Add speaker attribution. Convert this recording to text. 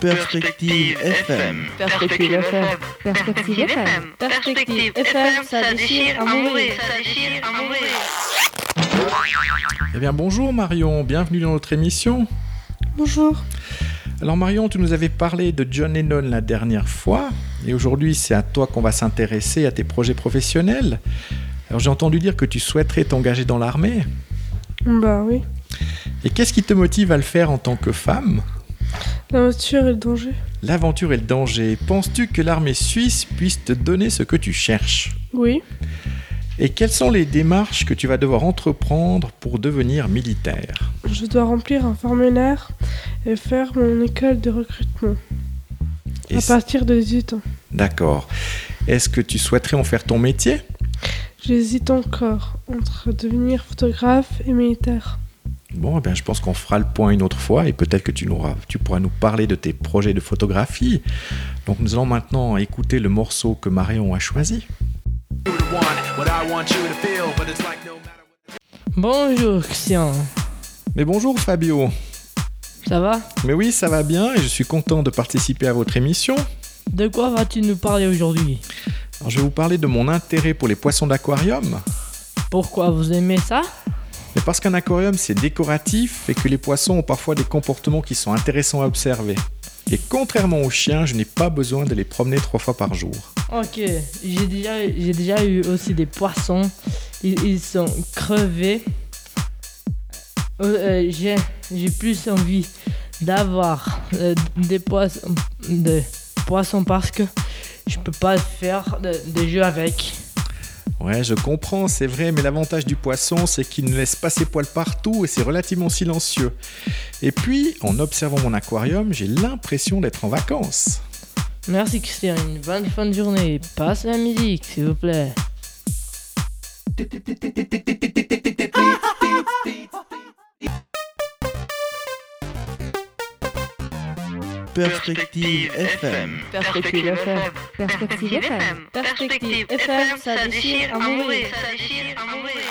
Speaker 1: Perspective FM.
Speaker 2: Perspective FM.
Speaker 3: Perspective FM.
Speaker 2: Perspective FM, ça déchire à mourir.
Speaker 3: Ça déchire à mourir.
Speaker 1: Eh bien bonjour Marion, bienvenue dans notre émission.
Speaker 4: Bonjour.
Speaker 1: Alors Marion, tu nous avais parlé de John Lennon la dernière fois, et aujourd'hui c'est à toi qu'on va s'intéresser à tes projets professionnels. Alors j'ai entendu dire que tu souhaiterais t'engager dans l'armée.
Speaker 4: Bah oui.
Speaker 1: Et qu'est-ce qui te motive à le faire en tant que femme?
Speaker 4: La voiture et le danger.
Speaker 1: L'aventure et le danger. Penses-tu que l'armée suisse puisse te donner ce que tu cherches?
Speaker 4: Oui.
Speaker 1: Et quelles sont les démarches que tu vas devoir entreprendre pour devenir militaire?
Speaker 4: Je dois remplir un formulaire et faire mon école de recrutement.
Speaker 1: Et
Speaker 4: à partir de 18 ans.
Speaker 1: D'accord. Est-ce que tu souhaiterais en faire ton métier?
Speaker 4: J'hésite encore entre devenir photographe et militaire.
Speaker 1: Bon, eh bien, je pense qu'on fera le point une autre fois et peut-être que tu, nous tu pourras nous parler de tes projets de photographie. Donc nous allons maintenant écouter le morceau que Marion a choisi.
Speaker 2: Bonjour Christian,
Speaker 1: Mais bonjour Fabio.
Speaker 2: ça va?
Speaker 1: Mais oui, ça va bien et je suis content de participer à votre émission.
Speaker 2: De quoi vas-tu nous parler aujourd'hui?
Speaker 1: Alors, je vais vous parler de mon intérêt pour les poissons d'aquarium.
Speaker 2: Pourquoi vous aimez ça?
Speaker 1: Parce qu'un aquarium c'est décoratif et que les poissons ont parfois des comportements qui sont intéressants à observer. Et contrairement aux chiens, je n'ai pas besoin de les promener trois fois par jour.
Speaker 2: Ok, j'ai déjà, eu aussi des poissons. Ils, sont crevés. Euh, euh, j'ai, plus envie d'avoir euh, des poissons, parce que je peux pas faire de- des jeux avec.
Speaker 1: Ouais, je comprends, c'est vrai, mais l'avantage du poisson, c'est qu'il ne laisse pas ses poils partout et c'est relativement silencieux. Et puis, en observant mon aquarium, j'ai l'impression d'être en vacances.
Speaker 2: Merci Christian, une bonne fin de journée. Passe la musique s'il vous plaît.
Speaker 1: Perspective FM.
Speaker 2: Perspective FM.
Speaker 3: Perspective FM.
Speaker 2: Perspective FM, ça déchire à mourir.
Speaker 3: Ça déchire à mourir.